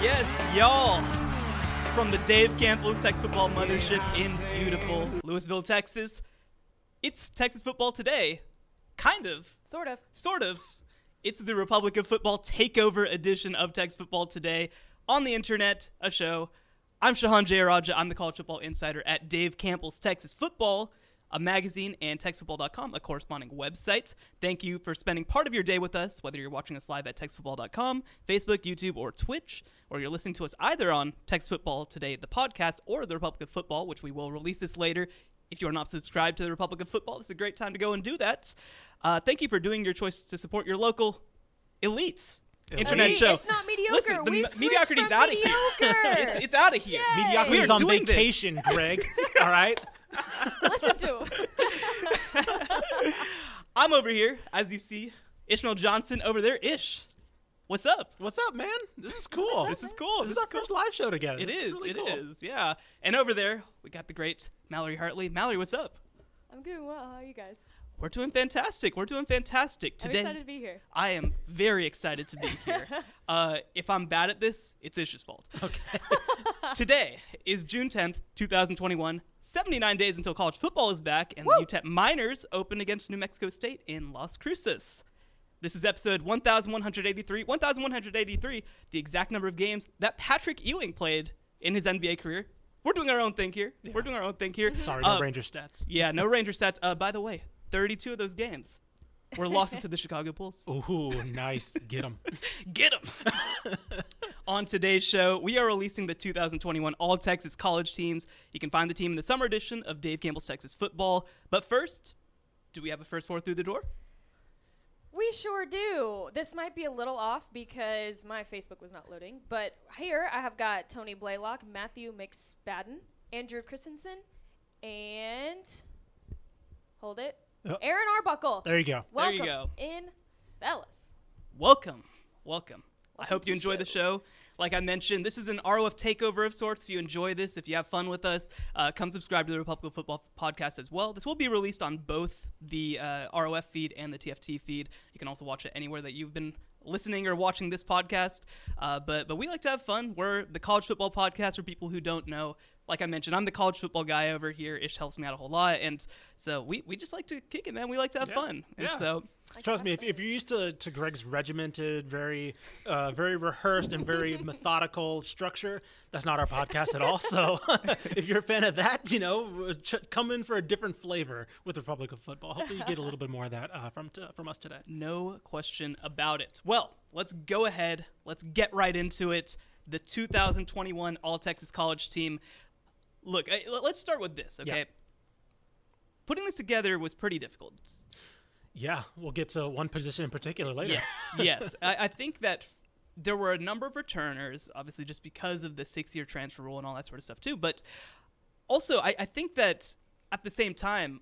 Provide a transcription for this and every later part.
Yes, y'all. From the Dave Campbell's Texas Football Mothership in beautiful Lewisville, Texas. It's Texas Football Today. Kind of. Sort of. Sort of. It's the Republic of Football takeover edition of Texas Football Today on the internet, a show. I'm Shehan Jeyarajah. I'm the college football insider at Dave Campbell's Texas Football, a magazine, and TexasFootball.com, a corresponding website. Thank you for spending part of your day with us, whether you're watching us live at TexasFootball.com, Facebook, YouTube, or Twitch, or you're listening to us either on Texas Football Today, the podcast, or the Republic of Football, which we will release this later. If you're not subscribed to the Republic of Football, this is a great time to go and do that. Uh, thank you for doing your choice to support your local elites. Internet show. It's not mediocre. Listen, the We've mediocrity's from out of here. it's, it's out of here. Yay. Mediocrity's on doing this. vacation, Greg. All right. Listen to him. I'm over here, as you see, Ishmael Johnson over there. Ish, what's up? What's up, man? This is cool. This is cool. This This is our cool. first live show together. It This is. really It cool. is. Yeah. And over there, we got the great Mallory Hartley. Mallory, what's up? I'm doing well. How are you guys? We're doing fantastic. We're doing fantastic I'm today. excited to be here. I am very excited to be here. uh, if I'm bad at this, it's Ish's fault. Okay. Today is June 10th, 2021. 79 days until college football is back, and the UTEP Miners open against New Mexico State in Las Cruces. This is episode 1183. 1183, the exact number of games that Patrick Ewing played in his NBA career. We're doing our own thing here. We're doing our own thing here. Sorry, no Uh, Ranger stats. Yeah, no Ranger stats. Uh, by the way, 32 of those games were losses to the Chicago Bulls. Ooh, nice. Get them. Get them. On today's show, we are releasing the 2021 All Texas College teams. You can find the team in the summer edition of Dave Campbell's Texas Football. But first, do we have a first four through the door? We sure do. This might be a little off because my Facebook was not loading, but here I have got Tony Blaylock, Matthew McSpadden, Andrew Christensen, and hold it, Oh. Aaron Arbuckle. There you go. There you go. in, fellas. Welcome. Welcome. I hope you enjoy the show. Like I mentioned, this is an ROF takeover of sorts. If you enjoy this, if you have fun with us, uh, come subscribe to the Republic of Football podcast as well. This will be released on both the uh, ROF feed and the TFT feed. You can also watch it anywhere that you've been listening or watching this podcast. Uh, but but we like to have fun. We're the college football podcast for people who don't know. Like I mentioned, I'm the college football guy over here. Ish helps me out a whole lot, and so we, we just like to kick it, man. We like to have Yeah. fun, and Yeah. so Trust me, if, if you're used to, to Greg's regimented, very uh, very rehearsed and very methodical structure, that's not our podcast at all. So if you're a fan of that, you know, ch- come in for a different flavor with Republic of Football. Hopefully, you get a little bit more of that uh, from t- from us today. No question about it. Well, let's go ahead. Let's get right into it. The 2021 All Texas College team. Look, I, let's start with this, okay? Yeah. Putting this together was pretty difficult. Yeah, we'll get to one position in particular later. Yes, yes. I, I think that there were a number of returners, obviously, just because of the six year transfer rule and all that sort of stuff, too. But also, I, I think that at the same time,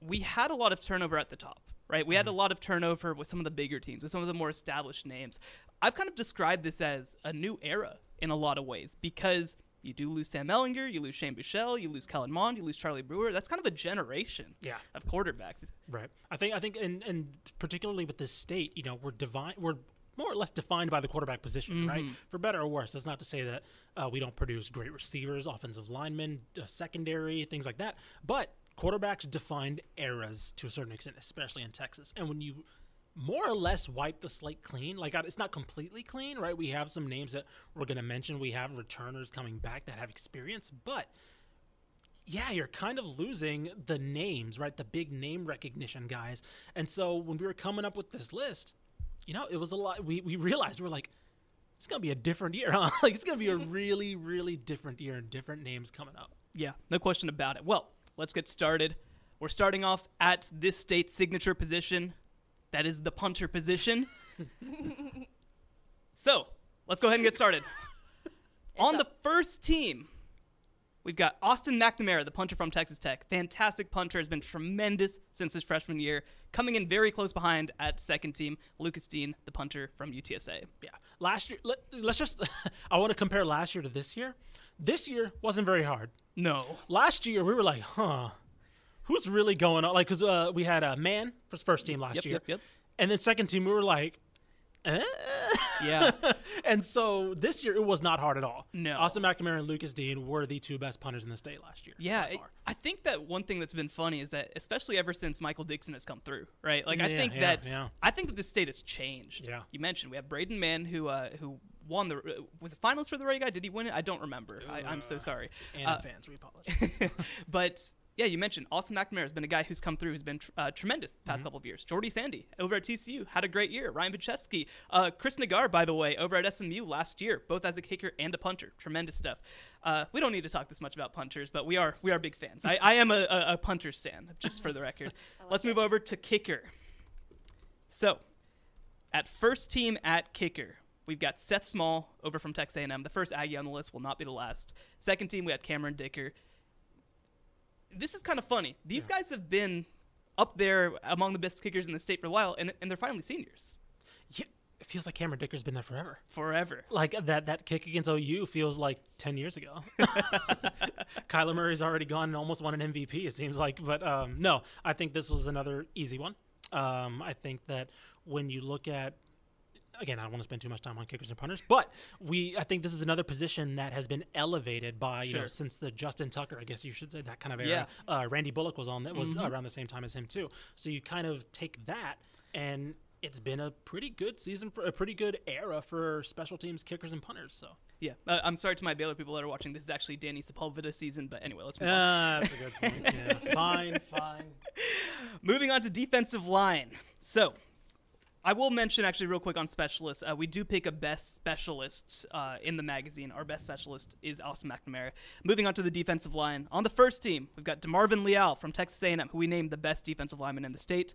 we had a lot of turnover at the top, right? We had a mm-hmm. lot of turnover with some of the bigger teams, with some of the more established names. I've kind of described this as a new era in a lot of ways because you do lose Sam Ehlinger, you lose Shane Buechele, you lose Kellen Mond, you lose Charlie Brewer. That's kind of a generation Yeah. of quarterbacks. Right. I think I think and and particularly with this state, you know, we're divine we're more or less defined by the quarterback position, right? Mm-hmm. For better or worse. That's not to say that uh, we don't produce great receivers, offensive linemen, uh, secondary, things like that. But quarterbacks defined eras to a certain extent, especially in Texas. And when you more or less wipe the slate clean, like it's not completely clean, right? We have some names that we're going to mention. We have returners coming back that have experience, but yeah, you're kind of losing the names, right? The big name recognition guys. And so when we were coming up with this list, you know, it was a lot. We, we realized we're like, it's going to be a different year, huh? like, it's going to be a mm-hmm. really, really different year and different names coming up. Yeah, no question about it. Well, let's get started. We're starting off at this state's signature position. That is the punter position. so, let's go ahead and get started. On the first team, we've got Austin McNamara, the punter from Texas Tech. Fantastic punter, has been tremendous since his freshman year. Coming in very close behind at second team, Lucas Dean, the punter from UTSA. Yeah. Last year, let, let's just, I want to compare last year to this year. This year wasn't very hard. No. Last year, we were like, huh, who's really going on? Like, because uh, we had a man for first team last Yep, year. yep, yep. And then second team, we were like, eh? Yeah. and so this year, it was not hard at all. No. Austin McNamara and Lucas Dean were the two best punters in the state last year. Yeah, it- I think that one thing that's been funny is that, especially ever since Michael Dickson has come through, right? Like, I think yeah, that yeah. I think that the state has changed. Yeah. You mentioned we have Braden Mann who uh, who won the uh, was the finals for the Ray Guy. Did he win it? I don't remember. I, I'm so sorry. And Uh, fans, we apologize. but yeah, you mentioned Austin McNamara has been a guy who's come through, who's been tr- uh, tremendous the past couple of years. Jordy Sandy over at TCU had a great year. Ryan Bujcevski, uh, Chris Naggar, by the way, over at SMU last year, both as a kicker and a punter. Tremendous stuff. Uh, we don't need to talk this much about punters, but we are we are big fans. I, I am a, a, a punter stan, just for the record. Let's move over to kicker. So, at first team at kicker, we've got Seth Small over from Texas A&M. The first Aggie on the list will not be the last. Second team, we had Cameron Dicker. This is kind of funny. These guys have been up there among the best kickers in the state for a while, and, and they're finally seniors yeah, it feels like Cameron Dicker's been there forever. forever. Like that that kick against OU feels like ten years ago. Kyler Murray's already gone and almost won an MVP. It seems like, but um, no, I think this was another easy one. Um, I think that when you look at again, I don't want to spend too much time on kickers and punters, but we I think this is another position that has been elevated by you know since the Justin Tucker, I guess you should say that kind of era. Yeah. Uh, Randy Bullock was on that was Mhm. around the same time as him too. So you kind of take that and it's been a pretty good season for a pretty good era for special teams kickers and punters. So Yeah, uh, I'm sorry to my Baylor people that are watching. This is actually Danny Sepulveda season, but anyway, let's move on. uh, that's a good point. Yeah. fine, fine. Moving on to defensive line. So, I will mention actually real quick on specialists. Uh, we do pick a best specialist uh, in the magazine. Our best specialist is Austin McNamara. Moving on to the defensive line. On the first team, we've got Demarvin Leal from Texas A&M, who we named the best defensive lineman in the state.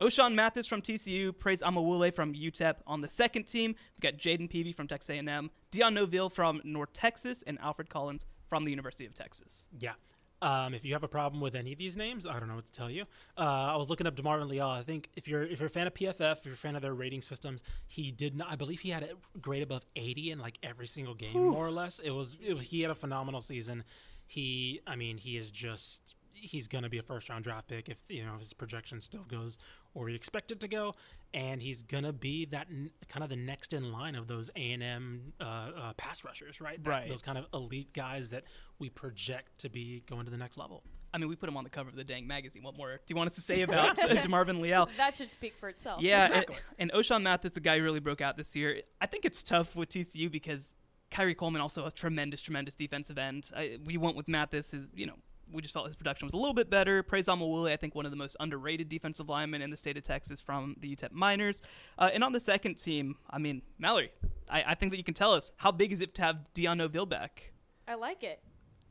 Ochaun Mathis from TCU, Praise Amaewhule from UTEP. On the second team, we've got Jayden Peevy from Texas A&M, Dion Novil from North Texas, and Alfred Collins from the University of Texas. Yeah. Um, if you have a problem with any of these names, I don't know what to tell you. Uh, I was looking up Demarvin Leal. I think if you're if you're a fan of PFF, if you're a fan of their rating systems, he did not. I believe he had a grade above 80 in like every single game, more or less. It was, it was he had a phenomenal season. He, I mean, he is just he's going to be a first round draft pick if you know his projection still goes where we expect it to go, and he's going to be that n- kind of the next in line of those A and M uh, uh, pass rushers, right? That- Right. Those kind of elite guys that we project to be going to the next level. I mean, we put him on the cover of the dang magazine. What more do you want us to say about Demarvin Leal? That should speak for itself. Yeah, Exactly. and, and Ochaun Mathis, the guy who really broke out this year. I think it's tough with TCU because Kyrie Coleman also a tremendous, tremendous defensive end. I, we went with Mathis. His, you know, we just felt his production was a little bit better. Praise Amaewhule, I think one of the most underrated defensive linemen in the state of Texas from the UTEP Miners. Uh, and on the second team, I mean, Mallory, I, I think that you can tell us how big is it to have Dion Novil back? I like it.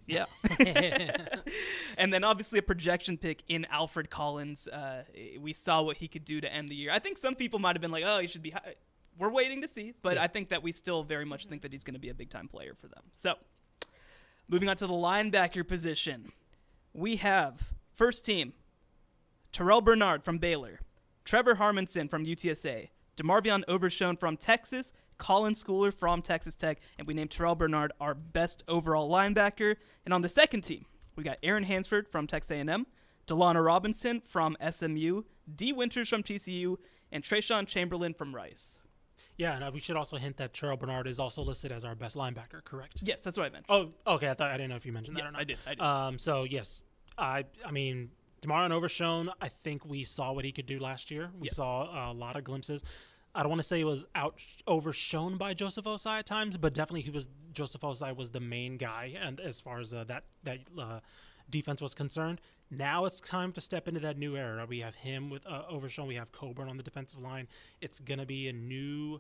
Yeah. and then obviously a projection pick in Alfred Collins. Uh, we saw what he could do to end the year. I think some people might have been like, oh, he should be high. We're waiting to see, but I think that we still very much think that he's going to be a big time player for them. So, moving on to the linebacker position, we have first team Terrell Bernard from Baylor, Trevor Harmanson from UTSA, DeMarvion Overshown from Texas, Colin Schooler from Texas Tech, and we named Terrell Bernard our best overall linebacker. And on the second team, we got Aaron Hansford from Texas A&M, Delano Robinson from SMU, Dee Winters from TCU, and Treshawn Chamberlain from Rice. Yeah, and uh, we should also hint that Terrell Bernard is also listed as our best linebacker, correct? Yes, that's what I meant. Oh, okay. I thought I didn't know if you mentioned that yes, or not. I did. I did. Um, so yes, I I mean Demarion Overshown. I think we saw what he could do last year. We Yes. saw a lot of glimpses. I don't want to say he was out overshone by Joseph Ossai at times, but definitely he was. Joseph Ossai was the main guy, and as far as uh, that that uh, defense was concerned, now it's time to step into that new era. We have him with uh, Overshown. We have Coburn on the defensive line. It's gonna be a new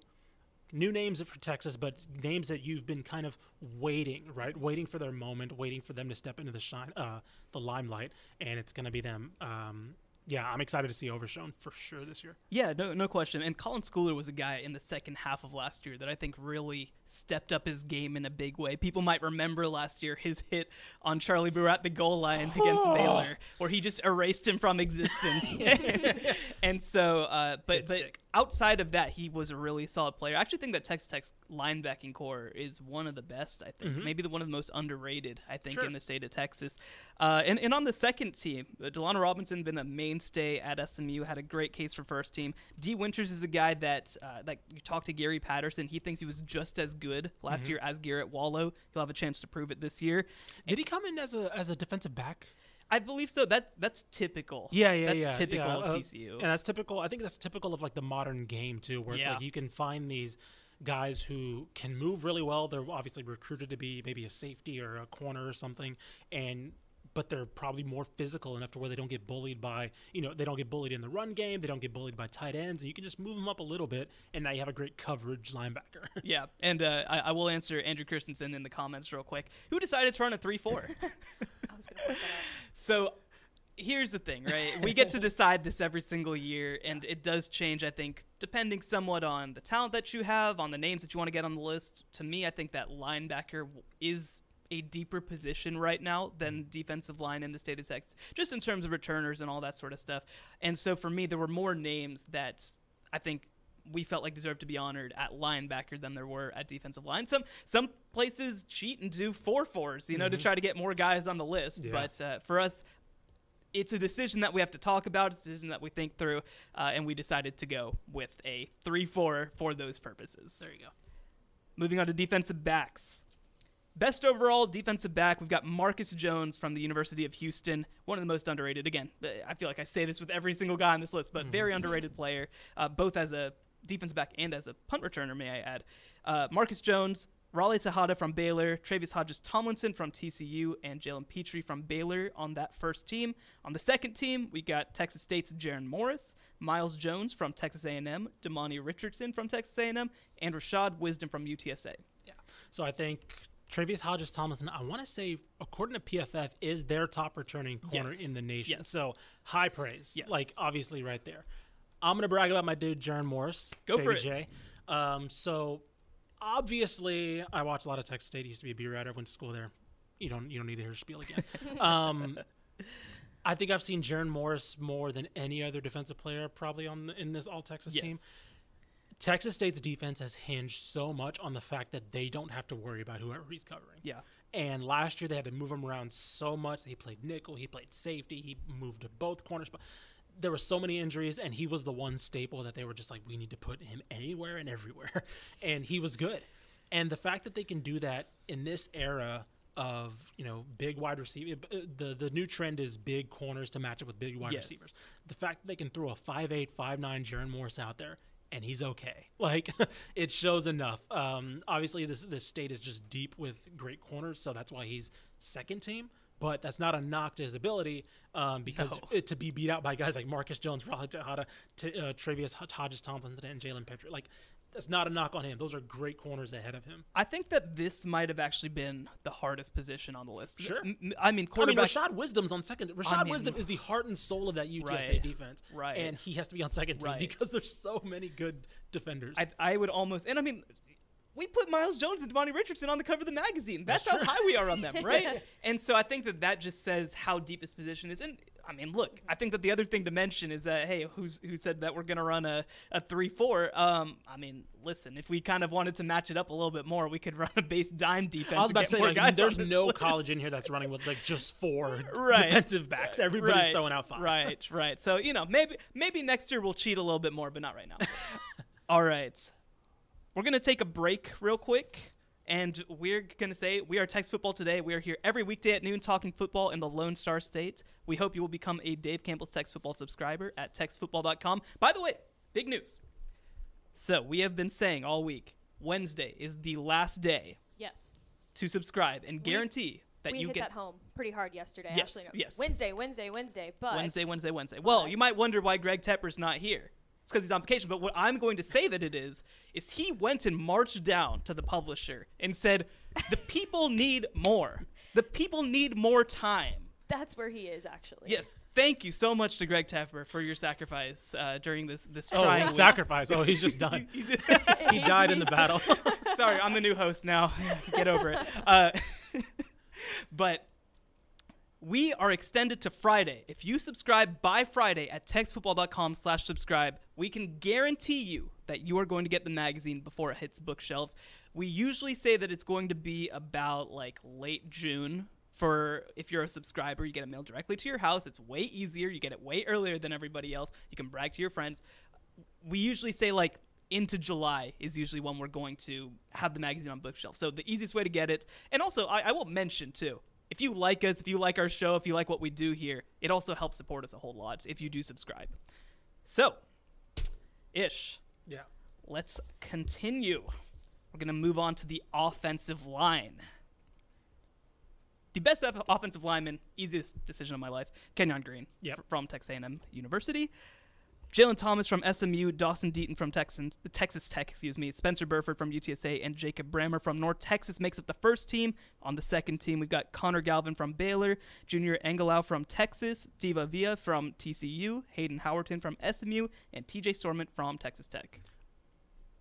new names for Texas, but names that you've been kind of waiting, right? Waiting for their moment, waiting for them to step into the shine, uh, the limelight, and it's going to be them. Um, yeah, I'm excited to see Overshown for sure this year. Yeah, no, no question. And Colin Schooler was a guy in the second half of last year that I think really stepped up his game in a big way. People might remember last year his hit on Charlie Brewer at the goal line against Baylor, where he just erased him from existence. and so, uh, but Good but stick. Outside of that, he was a really solid player. I actually think that Texas Tech's linebacking core is one of the best. I think maybe the one of the most underrated. I think Sure. in the state of Texas. Uh, and and on the second team, uh, Delano Robinson been a mainstay at SMU. Had a great case for first team. Dee Winters is a guy that uh, like you talk to Gary Patterson. He thinks he was just as good last year as Garrett Wallow. He'll have a chance to prove it this year. Did he come in as a as a defensive back? I believe so. That's that's typical. Yeah, yeah, that's yeah. typical yeah, of uh, TCU. and that's typical. I think that's typical of like the modern game too, where it's Yeah. like you can find these guys who can move really well. They're obviously recruited to be maybe a safety or a corner or something, and but they're probably more physical enough to where they don't get bullied by you know they don't get bullied in the run game. They don't get bullied by tight ends, and you can just move them up a little bit, and now you have a great coverage linebacker. Yeah, and uh, I, I will answer Andrew Christensen in the comments real quick. Who decided to run a three-four? I was gonna point that out. So here's the thing, right? We get to decide this every single year, and it does change, I think, depending somewhat on the talent that you have, on the names that you want to get on the list. To me, I think that linebacker is a deeper position right now than mm. defensive line in the state of Texas, just in terms of returners and all that sort of stuff. And so for me, there were more names that I think we felt like deserved to be honored at linebacker than there were at defensive line. Some some places cheat and do four fours, you know, to try to get more guys on the list. Yeah. But uh, for us, it's a decision that we have to talk about. It's a decision that we think through, uh, and we decided to go with a three-four for those purposes. there you go. Moving on to defensive backs. Best overall defensive back, we've got Marcus Jones from the University of Houston, one of the most underrated. Again, I feel like I say this with every single guy on this list, but very underrated player, uh, both as a defensive back and as a punt returner, may I add. Uh, Marcus Jones, Raleigh Texada from Baylor, Travis Hodges Tomlinson from TCU, and Jalen Pitre from Baylor on that first team. On the second team, we got Texas State's Jarron Morris, Myles Jones from Texas A&M, Demani Richardson from Texas A&M, and Rashad Wisdom from UTSA. Yeah. So I think Travius Hodges Tomlinson, I want to say, according to PFF, is their top returning corner Yes. in the nation. Yes. So high praise. Yes. Like, obviously, right there. I'm going to brag about my dude, Jarron Morris. Go Baby for it. J. Um, so obviously, I watch a lot of Texas State. He used to be a beer writer. Went to school there. You don't you don't need to hear spiel again. um, I think I've seen Jarron Morris more than any other defensive player probably on the, in this All Texas team. Texas State's defense has hinged so much on the fact that they don't have to worry about whoever he's covering. Yeah. And last year they had to move him around so much. He played nickel, he played safety, he moved to both corners. But there were so many injuries, and he was the one staple that they were just like, we need to put him anywhere and everywhere. And he was good. And the fact that they can do that in this era of you know big wide receiver, the the new trend is big corners to match up with big wide Yes. receivers. The fact that they can throw a 5'8", 5'9", Jarron Morris out there and he's okay. Like it shows enough. Um, obviously, this this state is just deep with great corners, so that's why he's second team. But that's not a knock to his ability, um, because No. it, to be beat out by guys like Marcus Jones, Raleigh Texada, T- uh, Travius Hodges Tomlinson, and Jalen Pitre, like that's not a knock on him. Those are great corners ahead of him. I think that this might have actually been the hardest position on the list. Sure. I mean, I mean, quarterback. Rashad Wisdom's on second. Rashad mean- Wisdom is the heart and soul of that UTSA Right. defense, Right. And he has to be on second team Right. because there's so many good defenders. I, I would almost, and I mean, we put Myles Jones and Devontae Richardson on the cover of the magazine. That's, That's how high we are on them, right? and so I think that that just says how deep this position is. And I mean, look, I think that the other thing to mention is that hey, who's who said that we're gonna run a, a three four? Um, I mean, listen, if we kind of wanted to match it up a little bit more, we could run a base dime defense. I was about to say, like, there's no list. college in here that's running with like just four Right. defensive backs. Everybody's Right, throwing out five. Right, right. So you know, maybe maybe next year we'll cheat a little bit more, but not right now. All right. We're gonna take a break real quick. And we're going to say we are Tex Football today. We are here every weekday at noon talking football in the Lone Star State. We hope you will become a Dave Campbell's Tex Football subscriber at texfootball.com. By the way, big news. So we have been saying all week Wednesday is the last day Yes. to subscribe and guarantee that we you hit get that home pretty hard yesterday. Yes, Actually, no. yes. Wednesday, Wednesday, Wednesday. But Wednesday, Wednesday, Wednesday. Well, you might wonder why Greg Tepper's not here. It's because he's on vacation. But what I'm going to say that it is, is he went and marched down to the publisher and said, the people need more. The people need more time. That's where he is actually. Yes. Thank you so much to Greg Tepper for your sacrifice uh, during this this Oh, trying week. sacrifice. Oh, he's just done. He's- he died in the battle. Sorry, I'm the new host now. Get over it. Uh, but we are extended to Friday. If you subscribe by Friday at textfootball.com slash subscribe, we can guarantee you that you are going to get the magazine before it hits bookshelves. We usually say that it's going to be about like late June for if you're a subscriber, you get it mailed directly to your house. It's way easier. You get it way earlier than everybody else. You can brag to your friends we usually say like into July is usually when we're going to have the magazine on bookshelf. So the easiest way to get it, and also I, I will mention too, if you like us, if you like our show, if you like what we do here, it also helps support us a whole lot if you do subscribe. So, Ish, yeah. let's continue. We're gonna move on to the offensive line. The best off- offensive lineman, easiest decision of my life, Kenyon Green Yep. from Texas A&M University. Jalen Thomas from SMU, Dawson Deaton from Texans, Texas Tech, excuse me, Spencer Burford from UTSA, and Jacob Brammer from North Texas makes up the first team. On the second team, we've got Connor Galvin from Baylor, Junior Angilau from Texas, Steve Avila from TCU, Hayden Howerton from SMU, and TJ Storment from Texas Tech.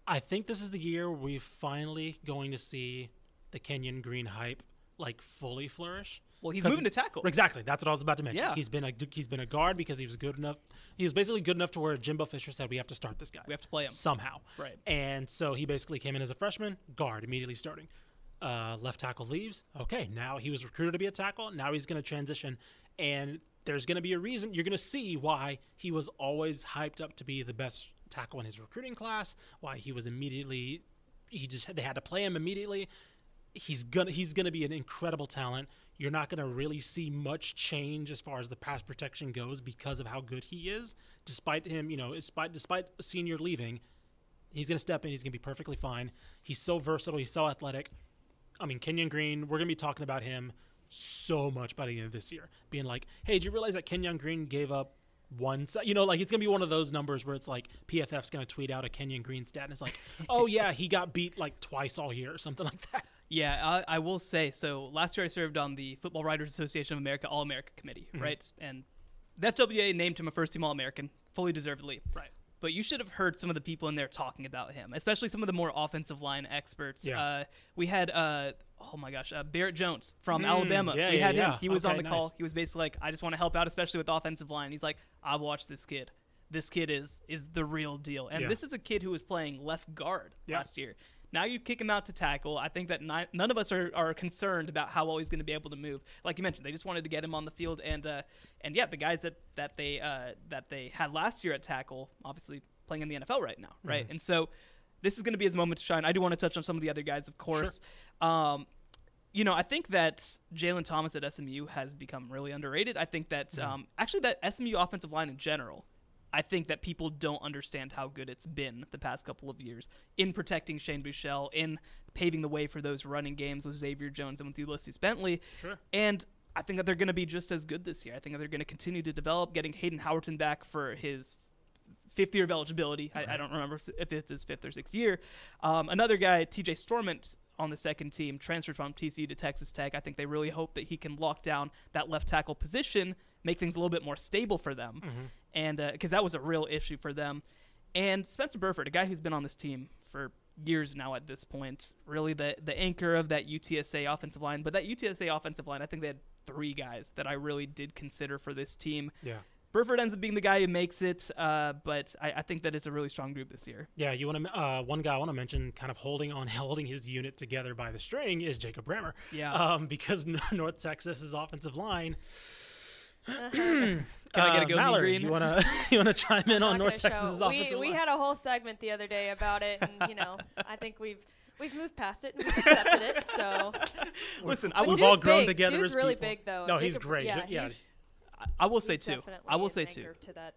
I think this is the year we're finally going to see the Kenyon Green hype like fully flourish. Well, he's moving to tackle. Exactly. That's what I was about to mention. Yeah. He's been a he's been a guard because he was good enough. He was basically good enough to where Jimbo Fisher said we have to start this guy. We have to play him. somehow. Right. And so he basically came in as a freshman, guard, immediately starting. Uh, left tackle leaves. Okay, now he was recruited to be a tackle. Now he's going to transition, and there's going to be a reason. You're going to see why he was always hyped up to be the best tackle in his recruiting class. Why he was immediately, he just they had to play him immediately. He's gonna he's gonna be an incredible talent. You're not gonna really see much change as far as the pass protection goes because of how good he is. Despite him, you know, despite despite a senior leaving, he's to step in. He's to be perfectly fine. He's so versatile. He's so athletic. I mean, Kenyon Green, we're to be talking about him so much by the end of this year. Being like, hey, did you realize that Kenyon Green gave up one, you know, like it's to be one of those numbers where it's like PFF's to tweet out a Kenyon Green stat and it's like, oh, yeah, he got beat like twice all year or something like that. Yeah, I, I will say. So last year I served on the Football Writers Association of America All America Committee, Mm-hmm. right? And the FWA named him a first team All American, fully deservedly. Right. But you should have heard some of the people in there talking about him, especially some of the more offensive line experts. Yeah. Uh, we had, uh, oh my gosh, uh, Barrett Jones from Mm, Alabama. yeah, we yeah, him. yeah. He was Okay, on the nice. call. He was basically like, I just want to help out, especially with offensive line. He's like, I've watched this kid. This kid is is the real deal. And this is a kid who was playing left guard last year. Now you kick him out to tackle. I think that ni- none of us are, are concerned about how well he's going to be able to move. Like you mentioned, they just wanted to get him on the field, and uh, and yeah, the guys that that they uh, that they had last year at tackle, obviously playing in the NFL right now, right? Mm-hmm. And so this is going to be his moment to shine. I do want to touch on some of the other guys, of course. Um, you know, I think that Jalen Thomas at SMU has become really underrated. I think that um, actually that SMU offensive line in general, I think that people don't understand how good it's been the past couple of years in protecting Shane Buechele, in paving the way for those running games with Xavier Jones and with Ulysses Bentley. Sure. And I think that they're going to be just as good this year. I think that they're going to continue to develop, getting Hayden Howerton back for his fifth year of eligibility. I, I don't remember if it's his fifth or sixth year. Um, another guy, TJ Storment, on the second team, transferred from TCU to Texas Tech. I think they really hope that he can lock down that left tackle position, make things a little bit more stable for them, and because that was a real issue for them. And Spencer Burford, a guy who's been on this team for years now at this point, really the the anchor of that UTSA offensive line. But that UTSA offensive line, I think they had three guys that I really did consider for this team. Yeah. Burford ends up being the guy who makes it, uh, but I, I think that it's a really strong group this year. Yeah, you want to uh, one guy I want to mention, kind of holding on, holding his unit together by the string, is Jacob Brammer. Yeah. um, because North Texas's offensive line Can I get a Uh, go Mallory, green? you wanna you wanna chime in on North gonna show. Texas's we, offensive we had a whole segment the other day about it, and you know, I think we've we've moved past it and we've accepted it. So Listen, I But We've all grown big. together Dude's as really people. big though. No, he's great. Yeah, Yeah, he's, I will say he's too. I will an say too. to that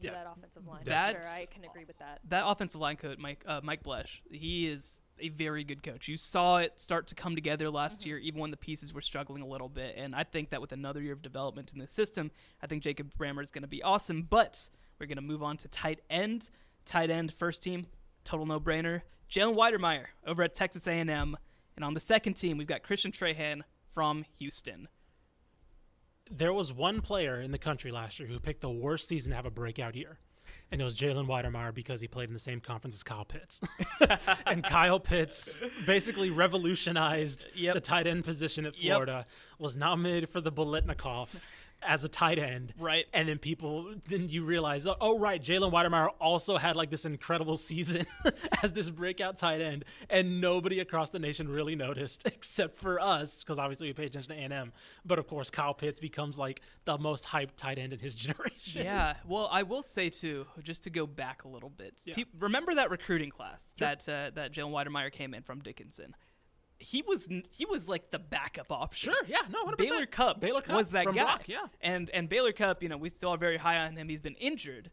to Yeah. that offensive line. That- sure, I can agree with that. That offensive line coach, Mike uh, Mike Bloesch, he is a very good coach. You saw it start to come together last Mm-hmm. year, even when the pieces were struggling a little bit. And I think that with another year of development in the system, I think Jacob Brammer is going to be awesome. But we're going to move on to tight end. Tight end first team, total no brainer. Jalen Wydermyer over at Texas A&M, and on the second team we've got Christian Trahan from Houston. there was one player in the country last year who picked the worst season to have a breakout year. And it was Jalen Wydermyer because he played in the same conference as Kyle Pitts. and Kyle Pitts basically revolutionized Yep. the tight end position at Yep. Florida, was nominated for the Biletnikoff as a tight end. Right. And then people, then you realize, oh, oh, right, Jalen Wydermyer also had like this incredible season as this breakout tight end. And nobody across the nation really noticed except for us, because obviously we pay attention to A&M. But of course, Kyle Pitts becomes like the most hyped tight end in his generation. Yeah, well, I will say too, just to go back a little bit. Yeah. peop- remember that recruiting class that uh, that Jalen Wydermyer came in from Dickinson. He was he was like the backup option. Sure, yeah, no, 100%. Baylor Cupp, Baylor Cupp was that guy. Brock, yeah. and and Baylor Cupp, you know, we still are very high on him. He's been injured,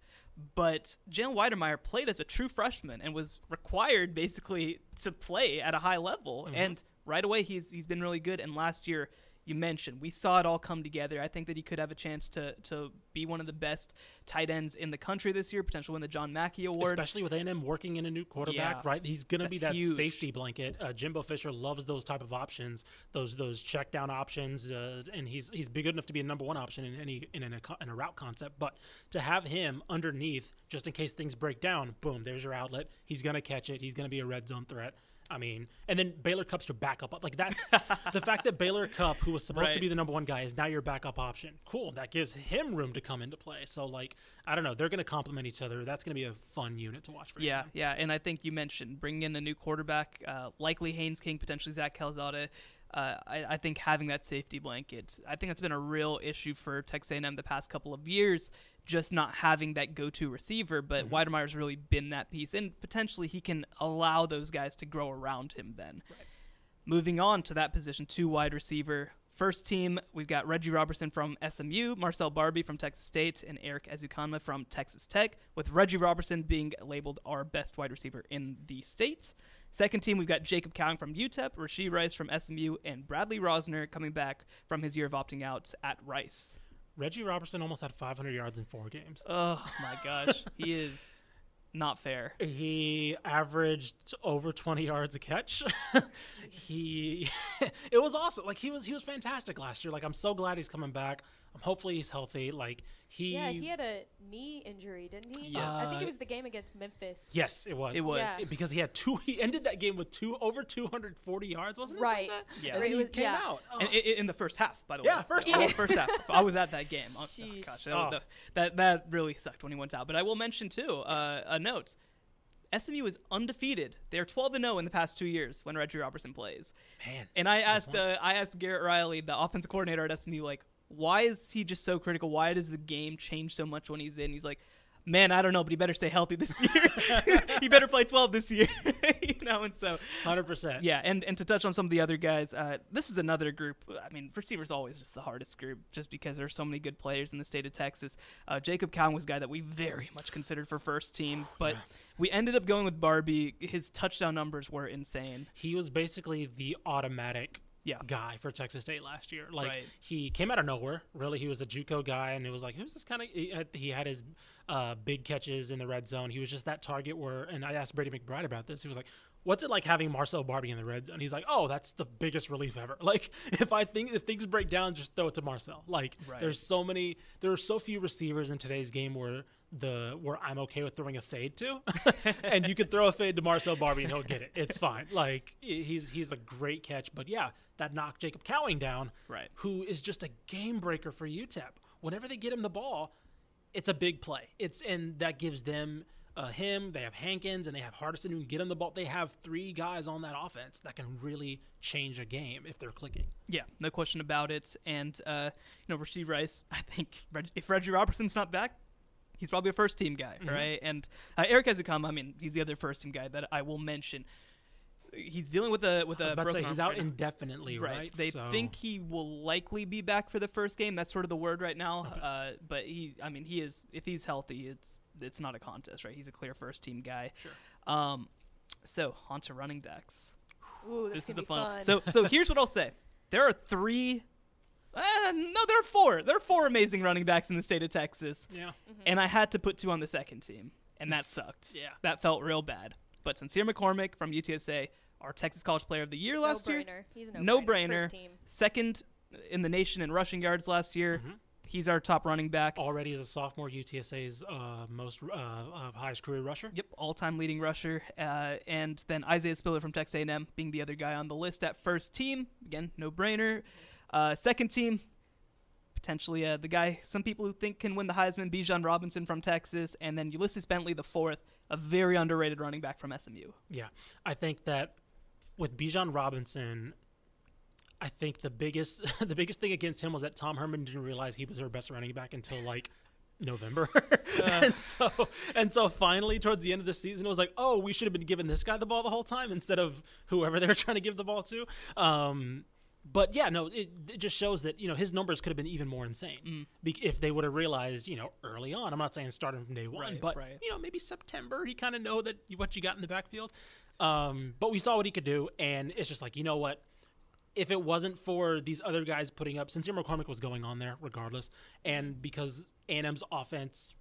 but Jalen Wydermyer played as a true freshman and was required basically to play at a high level. Mm-hmm. And right away, he's he's been really good. And last year, you mentioned we saw it all come together. I think that he could have a chance to to be one of the best tight ends in the country this year, potentially win the John Mackey Award. Especially with A&M working in a new quarterback, Yeah. right? He's going to be that huge. safety blanket. Uh, Jimbo Fisher loves those type of options, those those check down options, uh, and he's he's big enough to be a number one option in any in, a, in a route concept. But to have him underneath, just in case things break down, boom, there's your outlet. He's going to catch it. He's going to be a red zone threat. I mean, and then Baylor Cupp's your backup. Up like that's the fact that Baylor Cupp, who was supposed to be the number one guy, is now your backup option. Cool. That gives him room to come into play. So like, I don't know. They're going to complement each other. That's going to be a fun unit to watch for. Yeah, yeah, and I think you mentioned bringing in a new quarterback, uh, likely Haynes King, potentially Zach Calzada. Uh, I, I think having that safety blanket, I think that's been a real issue for Texas A&M the past couple of years, just not having that go-to receiver. But Mm-hmm. Wydermyer's really been that piece, and potentially he can allow those guys to grow around him. Then, moving on to that position, two wide receiver. First team, we've got Reggie Roberson from SMU, Marcell Barbee from Texas State, and Erik Ezukanma from Texas Tech, with Reggie Roberson being labeled our best wide receiver in the state. Second team, we've got Jacob Cowing from UTEP, Rashee Rice from SMU, and Bradley Rozner coming back from his year of opting out at Rice. Reggie Roberson almost had 500 yards in four games. Oh my gosh, he is not fair. He averaged over 20 yards a catch. he, it was awesome. Like he was, he was fantastic last year. Like I'm so glad he's coming back. Um, hopefully he's healthy. Like he, Yeah, he had a knee injury, didn't he? Yeah. I think Uh, it was the game against Memphis. yes, it was. It was. Yeah. because he had two. He ended that game with two over 240 yards, wasn't it? Right. Something like? Yeah. and Right, then it he was- came yeah. out. Oh. And i- i- in the first half, by the way. Yeah, first Oh, half. first half. I was at that game. Oh, oh, gosh, that, Oh. that that really sucked when he went out. But I will mention too uh, a note. SMU is undefeated. They're 12 and 0 in the past two years when Reggie Roberson plays. Man, And I that's a good asked uh, I asked Garrett Riley, the offensive coordinator at SMU, like, why is he just so critical? Why does the game change so much when he's in? He's like, man, I don't know, but he better stay healthy this year. he better play 12 this year, you know. And so, 100%. yeah, and and to touch on some of the other guys, uh, this is another group. I mean, receivers always just the hardest group, just because there's so many good players in the state of Texas. Uh, Jacob Cowing was a guy that we very much considered for first team, but we ended up going with Barbee. His touchdown numbers were insane. he was basically the automatic Yeah. guy for Texas State last year. Like Right. he came out of nowhere. Really, he was a JUCO guy, and it was like who's this kind of? He had, he had his uh, big catches in the red zone. He was just that target where. And I asked Brady McBride about this. He was like, "What's it like having Marcell Barbee in the red zone?" He's like, "Oh, that's the biggest relief ever. Like if I think if things break down, just throw it to Marcel. Like Right. there's so many. There are so few receivers in today's game where." The where I'm okay with throwing a fade to, and you could throw a fade to Marcell Barbee and he'll get it. It's fine. Like he's he's a great catch, but yeah, that knocked Jacob Cowing down, Right. Who is just a game breaker for UTEP. Whenever they get him the ball, it's a big play. It's and that gives them uh, him, they have Hankins, and they have Hardison who can get him the ball. They have three guys on that offense that can really change a game if they're clicking. Yeah, no question about it. And uh, you know, Rashee Rice, I think if Reggie Roberson's not back, he's probably a first team guy, right? And uh, Erik Ezukanma, I mean, he's the other first team guy that I will mention. He's dealing with a with I was a about to broken say he's arm out right indefinitely, right? They So- think he will likely be back for the first game. That's sort of the word right now. Uh, but he, I mean, he is. If he's healthy, it's it's not a contest, right? He's a clear first team guy. Sure. Um, so onto running backs. Ooh, This this, is a fun. fun. So so here's what I'll say. There are three. Uh, no, there are four. There are four amazing running backs in the state of Texas, yeah. and I had to put two on the second team, and that sucked. Yeah. that felt real bad. But Sincere McCormick from UTSA, our Texas College Player of the Year last year, no-brainer. He's a no no-brainer. brainer. Second in the nation in rushing yards last year. Mhm. He's our top running back. Already as a sophomore, UTSA's uh, most uh, uh, highest career rusher. Yep, all-time leading rusher, uh, and then Isaiah Spiller from Texas A&M being the other guy on the list at first team. Again, no-brainer. Uh, second team, potentially uh, the guy some people who think can win the Heisman, Bijan Robinson from Texas, and then Ulysses Bentley the fourth, a very underrated running back from SMU. Yeah, I think that with Bijan Robinson, I think the biggest the biggest thing against him was that Tom Herman didn't realize he was their best running back until like November, and so and so finally towards the end of the season, it was like, oh, we should have been giving this guy the ball the whole time instead of whoever they were trying to give the ball to. Um, but yeah, no, it, it just shows that you know his numbers could have been even more insane be- if they would have realized you know early on. I'm not saying starting from day one, Right, but right. you know maybe September he kind of know that you- what you got in the backfield. Um, but we saw what he could do, and it's just like you know what. If it wasn't for these other guys putting up, Sincere McCormick was going on there regardless, and because A&M's offense,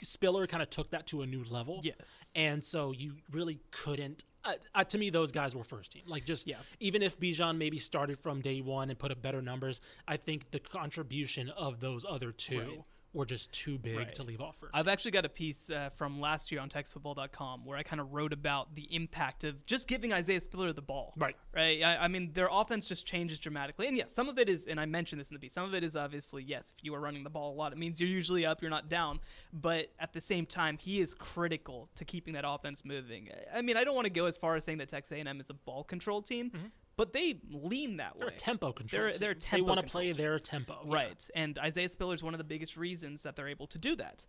Spiller kind of took that to a new level. Yes. And so you really couldn't. Uh, uh, to me, those guys were first team. Like just Yeah. even if Bijan maybe started from day one and put up better numbers, I think the contribution of those other two Right. Were just too big Right. to leave off first. I've actually got a piece uh, from last year on TexasFootball.com where I kind of wrote about the impact of just giving Isaiah Spiller the ball. Right. Right. I, I mean, their offense just changes dramatically, and yes, some of it is, and I mentioned this in the piece. Some of it is obviously yes. If you are running the ball a lot, it means you're usually up, you're not down. But at the same time, he is critical to keeping that offense moving. I mean, I don't want to go as far as saying that Texas A&M is a ball control team, but they lean that they're way. a tempo control. They're- they're a they want to play their tempo. yeah. Right. And Isaiah Spiller is one of the biggest reasons that they're able to do that.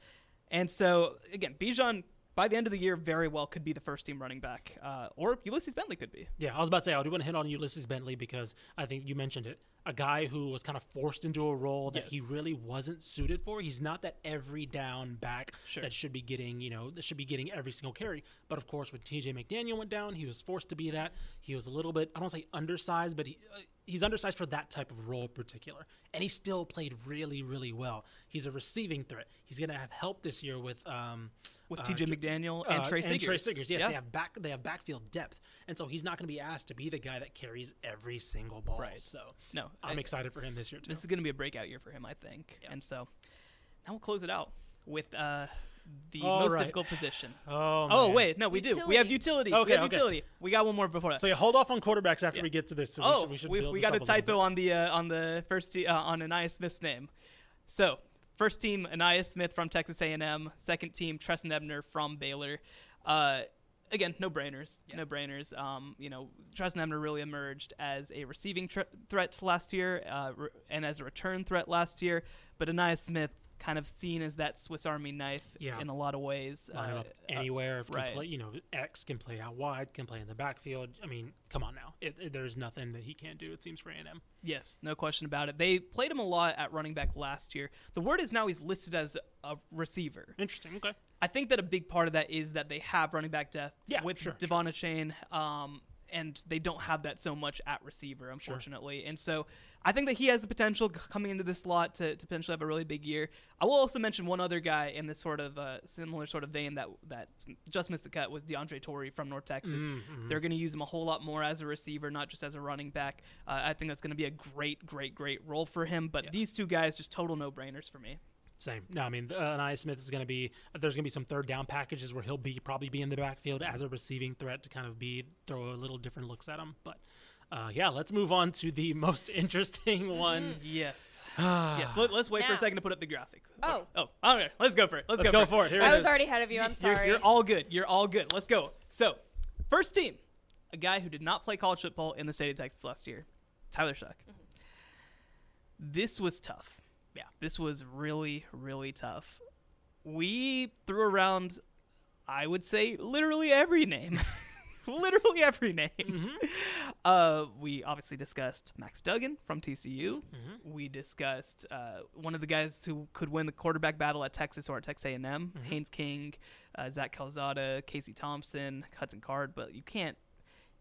And so, again, Bijan, by the end of the year, very well could be the first team running back. Uh, or Ulysses Bentley could be. Yeah, I was about to say I do want to hit on Ulysses Bentley because I think you mentioned it. A guy who was kind of forced into a role that he really wasn't suited for. He's not that every down back Sure. that should be getting, you know, that should be getting every single carry. But of course, when TJ McDaniel went down, he was forced to be that. He was a little bit, I don't say undersized, but he, uh, he's undersized for that type of role in particular. And he still played really, really well. He's a receiving threat. He's going to have help this year with um, With uh, TJ J- McDaniel and uh, Trey And Trey Siggers. Siggers, yes, Yeah. they have back they have backfield depth, and so he's not going to be asked to be the guy that carries every single ball. Right. So No, I'm I- excited for him this year too. This is going to be a breakout year for him, I think. And so, now we'll close it out with uh, the All most right. difficult position. oh, Oh, man. wait. No, we do. We have utility. we Okay, have okay. utility. We got one more before that. So yeah, hold off on quarterbacks after Yeah. we get to this. So oh, we should, we, we, should we, build got a typo little on the uh, on the first te- uh, on Ainias Smith's name. So first team Ainias Smith from Texas A&M. Second team Trestan Ebner from Baylor. Uh, again, no brainers. No brainers. Um, you know, Trestan Ebner really emerged as a receiving tr- threat last year uh, re- and as a return threat last year. But Ainias Smith kind of seen as that Swiss Army knife Yeah. in a lot of ways. Line Uh, up uh, anywhere. can right. play, you know, X can play out wide, can play in the backfield. I mean, come on now. It, it- there's nothing that he can't do. It seems for A&M. Yes, no question about it. They played him a lot at running back last year. The word is now he's listed as a receiver. Interesting. Okay. I think that a big part of that is that they have running back depth Yeah, with sure, Devon Achane, um, and they don't have that so much at receiver, unfortunately. And so I think that he has the potential coming into this slot to, to potentially have a really big year. I will also mention one other guy in this sort of uh, similar sort of vein that that just missed the cut was DeAndre Torrey from North Texas. Mm-hmm. They're going to use him a whole lot more as a receiver, not just as a running back. Uh, I think that's going to be a great, great, great role for him. But these two guys, just total no brainers for me. Same. No, I mean, uh, Ainias Smith is going to be. There's going to be some third down packages where he'll be probably be in the backfield as a receiving threat to kind of be throw a little different looks at him. But Uh, yeah, let's move on to the most interesting one. Yes. yes. Let, us wait for a second to put up the graphic. Oh. Oh. All right. Let's go for it. Let's, Let's go for it. Here I it was is. already ahead of you. I'm You're- sorry. You're, all good. You're all good. Let's go. So, first team, a guy who did not play college football in the state of Texas last year, Tyler Shough. This was tough. Yeah, this was really, really tough. We threw around, I would say, literally every name. literally every name. Uh, we obviously discussed Max Duggan from TCU. We discussed uh, one of the guys who could win the quarterback battle at Texas or at Texas A&M, Haynes King, uh, Zach Calzada, Casey Thompson, Hudson Card. But you can't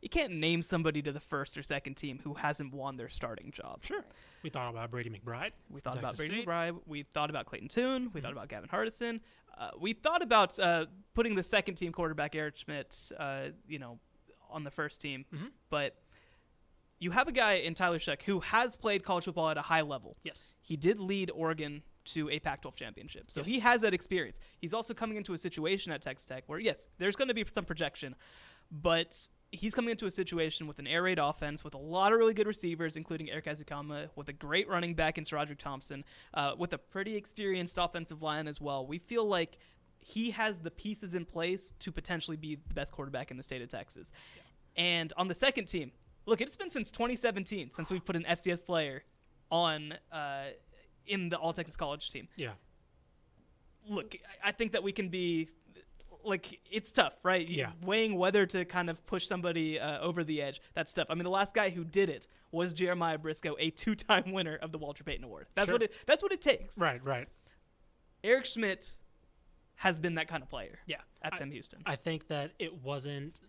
you can't name somebody to the first or second team who hasn't won their starting job. Sure. We thought about Brady McBride. We thought Texas about Brady State. McBride. We thought about Clayton Tune. We thought about Gavin Hardison. Uh, we thought about uh, putting the second team quarterback Eric Schmitt, uh, you know, on the first team. But you have a guy in Tyler Shough who has played college football at a high level. Yes. He did lead Oregon to a Pac-12 championship, so Yes. he has that experience. He's also coming into a situation at Texas Tech where, yes, there's going to be some projection, but he's coming into a situation with an air raid offense with a lot of really good receivers, including Erik Ezukanma, with a great running back in Sir Thompson, uh, with a pretty experienced offensive line as well. We feel like he has the pieces in place to potentially be the best quarterback in the state of Texas. And on the second team, look, it's been since 2017 since we've put an FCS player on uh, in the All Texas College team. Yeah. Look, I think that we can be like it's tough, right? Yeah. Weighing whether to kind of push somebody uh, over the edge, that's tough. I mean, the last guy who did it was Jeremiah Briscoe, a two-time winner of the Walter Payton Award. That's Sure. what it. That's what it takes. Right, right. Eric Schmitt has been that kind of player. Yeah. At I- Sam Houston. I think that it wasn't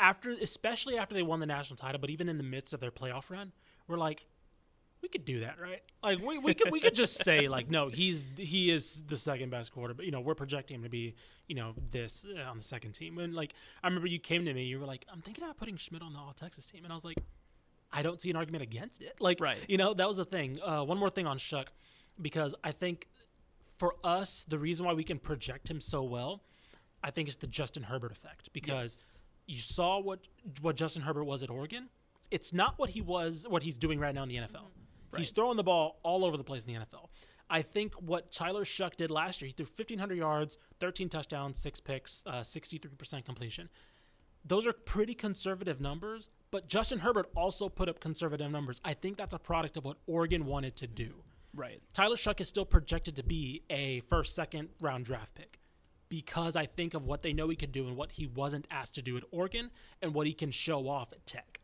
after, especially after they won the national title, but even in the midst of their playoff run, we're like, we could do that, right? Like we, we could we could just say like, no, he's he is the second best quarterback. You know, we're projecting him to be, you know, this uh, on the second team. And like, I remember you came to me, you were like, I'm thinking about putting Schmitt on the All Texas team, and I was like, I don't see an argument against it. Like, Right. you know, that was the thing. Uh, one more thing on Shough, because I think for us, the reason why we can project him so well, I think it's the Justin Herbert effect because Yes. you saw what what Justin Herbert was at Oregon. It's not what he was, what he's doing right now in the NFL. He's throwing the ball all over the place in the NFL. I think what Tyler Shough did last year, he threw 1,500 yards, 13 touchdowns, six picks, uh, 63% completion. Those are pretty conservative numbers, but Justin Herbert also put up conservative numbers. I think that's a product of what Oregon wanted to do. Right. Tyler Shough is still projected to be a first, second round draft pick because I think of what they know he could do and what he wasn't asked to do at Oregon and what he can show off at Tech.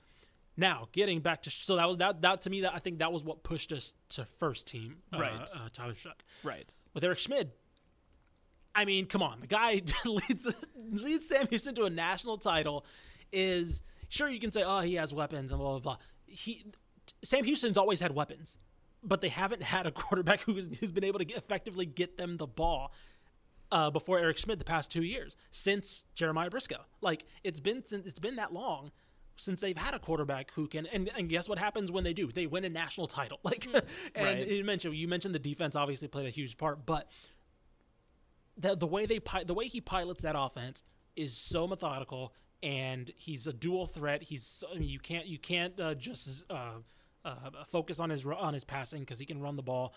Now, getting back to so that was that that to me that I think that was what pushed us to first team, uh, Right. Uh, Tyler Shough Right. with Eric Schmitt. I mean, come on, the guy leads leads Sam Houston to a national title. Is sure you can say, oh, he has weapons and blah blah blah. He Sam Houston's always had weapons, but they haven't had a quarterback who's, who's been able to get, effectively get them the ball. Uh, before Eric Schmitt, the past two years, since Jeremiah Briscoe, like it's been since it's been that long since they've had a quarterback who can and, and guess what happens when they do? They win a national title. Like and Right. you mentioned you mentioned the defense obviously played a huge part but the the way they the way he pilots that offense is so methodical and he's a dual threat. He's I mean, you can't you can't uh, just uh, uh, focus on his on his passing because he can run the ball.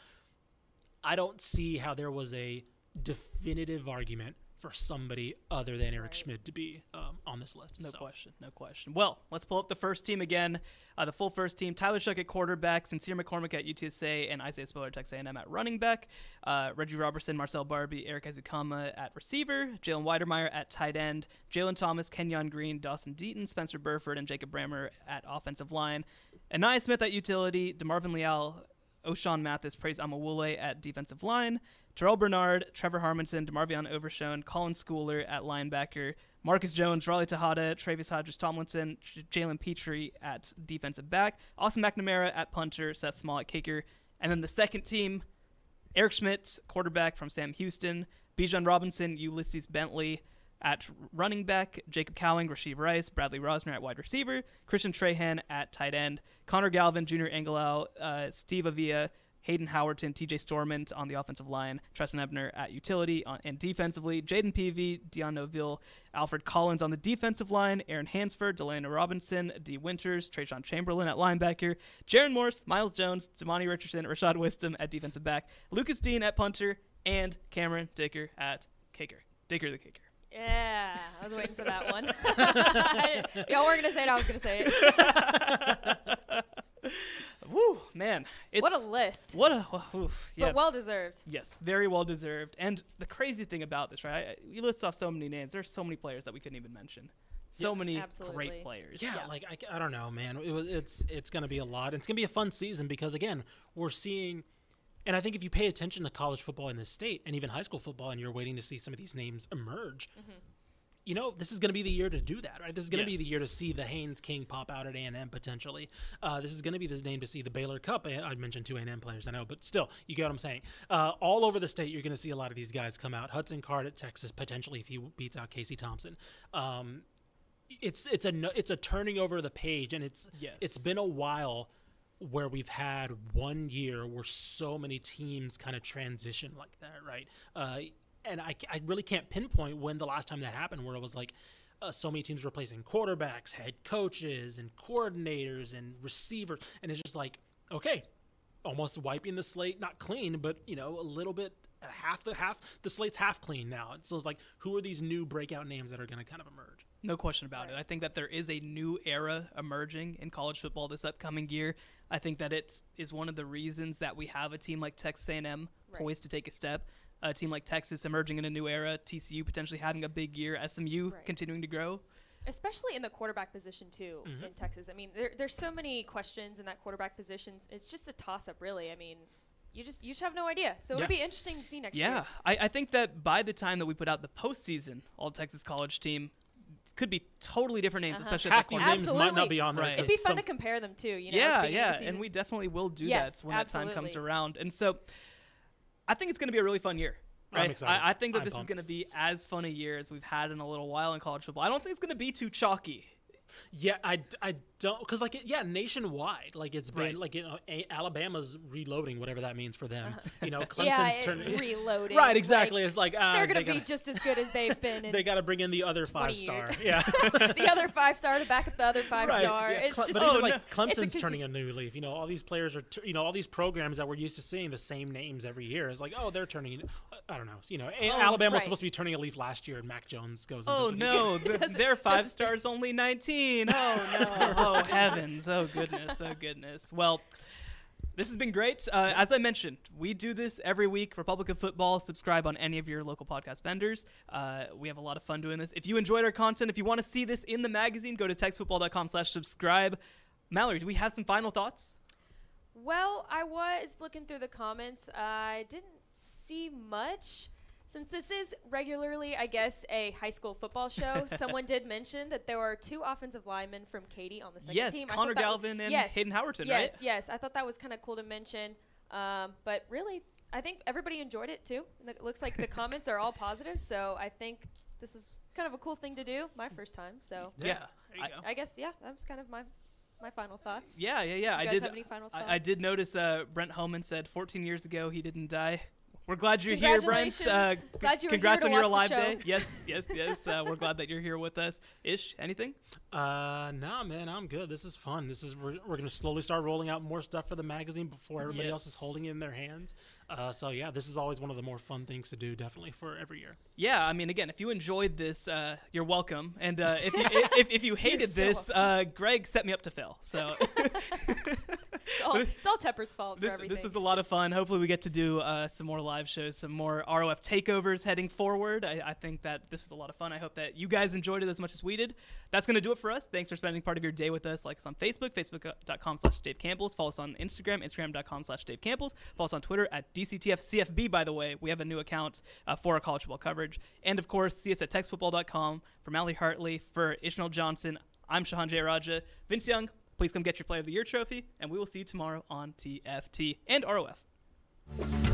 I don't see how there was a definitive argument for somebody other than Eric Schmitt to be um, on this list. No So, question. No question. Well, let's pull up the first team again. Uh, the full first team: Tyler Shough at quarterback, Sincere McCormick at UTSA, and Isaiah Spiller at Texas A&M at running back. Uh, Reggie Roberson, Marcell Barbee, Erik Ezukanma at receiver. Jalen Wydermyer at tight end. Jalen Thomas, Kenyon Green, Dawson Deaton, Spencer Burford, and Jacob Brammer at offensive line. Ainias Smith at utility. Demarvin Leal, Ochaun Mathis, Praise Amaewhule at defensive line. Terrell Bernard, Trevor Harmanson, DeMarvion Overshown, Colin Schooler at linebacker, Marcus Jones, Raleigh Texada, Tre'Vius Hodges Tomlinson, Jalen Pitre at defensive back, Austin McNamara at punter, Seth Small at kicker. And then the second team, Eric Schmitt, quarterback from Sam Houston, Bijan Robinson, Ulysses Bentley at running back, Jacob Cowing, Rashee Rice, Bradley Rozner at wide receiver, Christian Trahan at tight end, Connor Galvin, Junior Angilau, uh, Steve Avila, Hayden Howerton, TJ Storment on the offensive line, Trestan Ebner at utility on, and defensively, Jayden Peevy, Dion Novil, Alfred Collins on the defensive line, Aaron Hansford, Delano Robinson, Dee Winters, Treshawn Chamberlain at linebacker, Jarron Morris, Myles Jones, Demani Richardson, Rashad Wisdom at defensive back, Lucas Dean at punter, and Cameron Dicker at kicker. Dicker the kicker. Yeah, I was waiting for that one. Y'all weren't gonna say it. I was gonna say it. Woo, man. It's, what a list. What a. Oof, yeah. But well deserved. Yes, very well deserved. And the crazy thing about this, right? We list off so many names. There's so many players that we couldn't even mention. So Yeah, many absolutely. great players. Yeah, Yeah. like I, I don't know, man. It it's it's going to be a lot. It's going to be a fun season because again, we're seeing, and I think if you pay attention to college football in this state and even high school football, and you're waiting to see some of these names emerge, mm-hmm. You know, this is going to be the year to do that, right? This is going to be the year to see the Haynes King pop out at A and M potentially. Uh, this is going to be this name to see the Baylor Cupp. I mentioned two A and M players, I know, but still, you get what I'm saying. Uh, all over the state, you're going to see a lot of these guys come out. Hudson Card at Texas potentially if he beats out Casey Thompson. Um, it's it's a it's a turning over the page, and it's Yes. it's been a while where we've had one year where so many teams kind of transition like that, right? Uh, and I, I really can't pinpoint when the last time that happened, where it was like uh, so many teams replacing quarterbacks, head coaches, and coordinators and receivers, and it's just like okay, almost wiping the slate, not clean, but you know a little bit. Half the half the slate's half clean now. So it's like, who are these new breakout names that are going to kind of emerge? No question about it. I think that there is a new era emerging in college football this upcoming year. I think that it is one of the reasons that we have a team like Texas A&M Right. poised to take a step. A team like Texas emerging in a new era. TCU potentially having a big year. SMU Right. continuing to grow. especially in the quarterback position too Mm-hmm. in Texas. I mean, there, there's so many questions in that quarterback position. It's just a toss up, really. I mean, you just you just have no idea. So Yeah. it'll be interesting to see next Yeah, year. I, I think that by the time that we put out the postseason All Texas College team, could be totally different names, Uh-huh. especially Half the these quarterback. names might not be on there. Right. It'd be fun to compare them too. You know, yeah, beginning of the yeah, and we definitely will do Yes, that when that time comes around. And so, I think it's going to be a really fun year. Right? I, I think that I'm this pumped. is going to be as fun a year as we've had in a little while in college football. I don't think it's going to be too chalky. Yeah, I, I don't because like yeah, nationwide like it's been Right. like you know a- Alabama's reloading whatever that means for them. You know, Uh-huh. yeah, Clemson's turning reloading. right like, exactly. it's like uh, they're gonna they be gotta, just as good as they've been. They got to bring in the other five star. years. Yeah, the other five star to back up the other five Right, star. yeah, It's Cle- just but Oh, even no. like a Clemson's conti- turning a new leaf. You know, all these players are, tur- you know, all these programs that we're used to seeing the same names every year. It's like, oh, they're turning. I don't know. You know, Oh, Alabama was supposed to be turning a leaf last year, and Mac Jones goes. Oh does what he no, does. th- Doesn't- their five doesn't- stars only 19. Oh no. oh heavens. Oh goodness. Oh goodness. Well, this has been great. Uh, as I mentioned, we do this every week. Republic of Football. Subscribe on any of your local podcast vendors. Uh, we have a lot of fun doing this. If you enjoyed our content, if you want to see this in the magazine, go to texasfootball.com/subscribe. Mallory, do we have some final thoughts? Well, I was looking through the comments. I didn't see much. Since this is regularly, I guess, a high school football show, someone did mention that there are two offensive linemen from Katy on the second Yes, team. I Connor thought that was- Galvin and yes, Hayden Howerton, Yes, right? yes. I thought that was kind of cool to mention. Um, but really, I think everybody enjoyed it too. And It looks like the comments are all positive, so I think this is kind of a cool thing to do. My first time, so Yeah. There you I- go. I guess yeah, that was kind of my my final thoughts. Yeah, yeah, yeah. I guys did. have any final I, I did notice. Uh, Brent Holman said 14 years ago he didn't die. We're glad you're here, Brent. Uh, Congratulations. Glad you were congrats here on your watch alive the day. Yes, yes, yes. Uh, we're glad that you're here with us. Ish, anything? Uh, nah, man, I'm good. This is fun. This is we're, we're gonna slowly start rolling out more stuff for the magazine before everybody else is holding it in their hands. Uh, so yeah, this is always one of the more fun things to do, definitely for every year. Yeah, I mean, again, if you enjoyed this, uh, you're welcome. And uh, if, you, if, if you hated so this, uh, Greg set me up to fail. So It's all, it's all Tepper's fault this this was a lot of fun. Hopefully, we get to do uh, some more live shows, some more ROF takeovers heading forward. I, I think that this was a lot of fun. I hope that you guys enjoyed it as much as we did. That's going to do it for us. Thanks for spending part of your day with us. Like us on Facebook, facebook.com slash Dave Campbell's. Follow us on Instagram, instagram.com slash Dave Campbell's. Follow us on Twitter at DCTFCFB, by the way. We have a new account uh, for our college football coverage. And, of course, see us at texasfootball.com. For Mally Hartley, for Ishmael Johnson, I'm Shehan Jeyarajah. Vince Young, please come get your Player of the Year trophy, and we will see you tomorrow on TFT and ROF.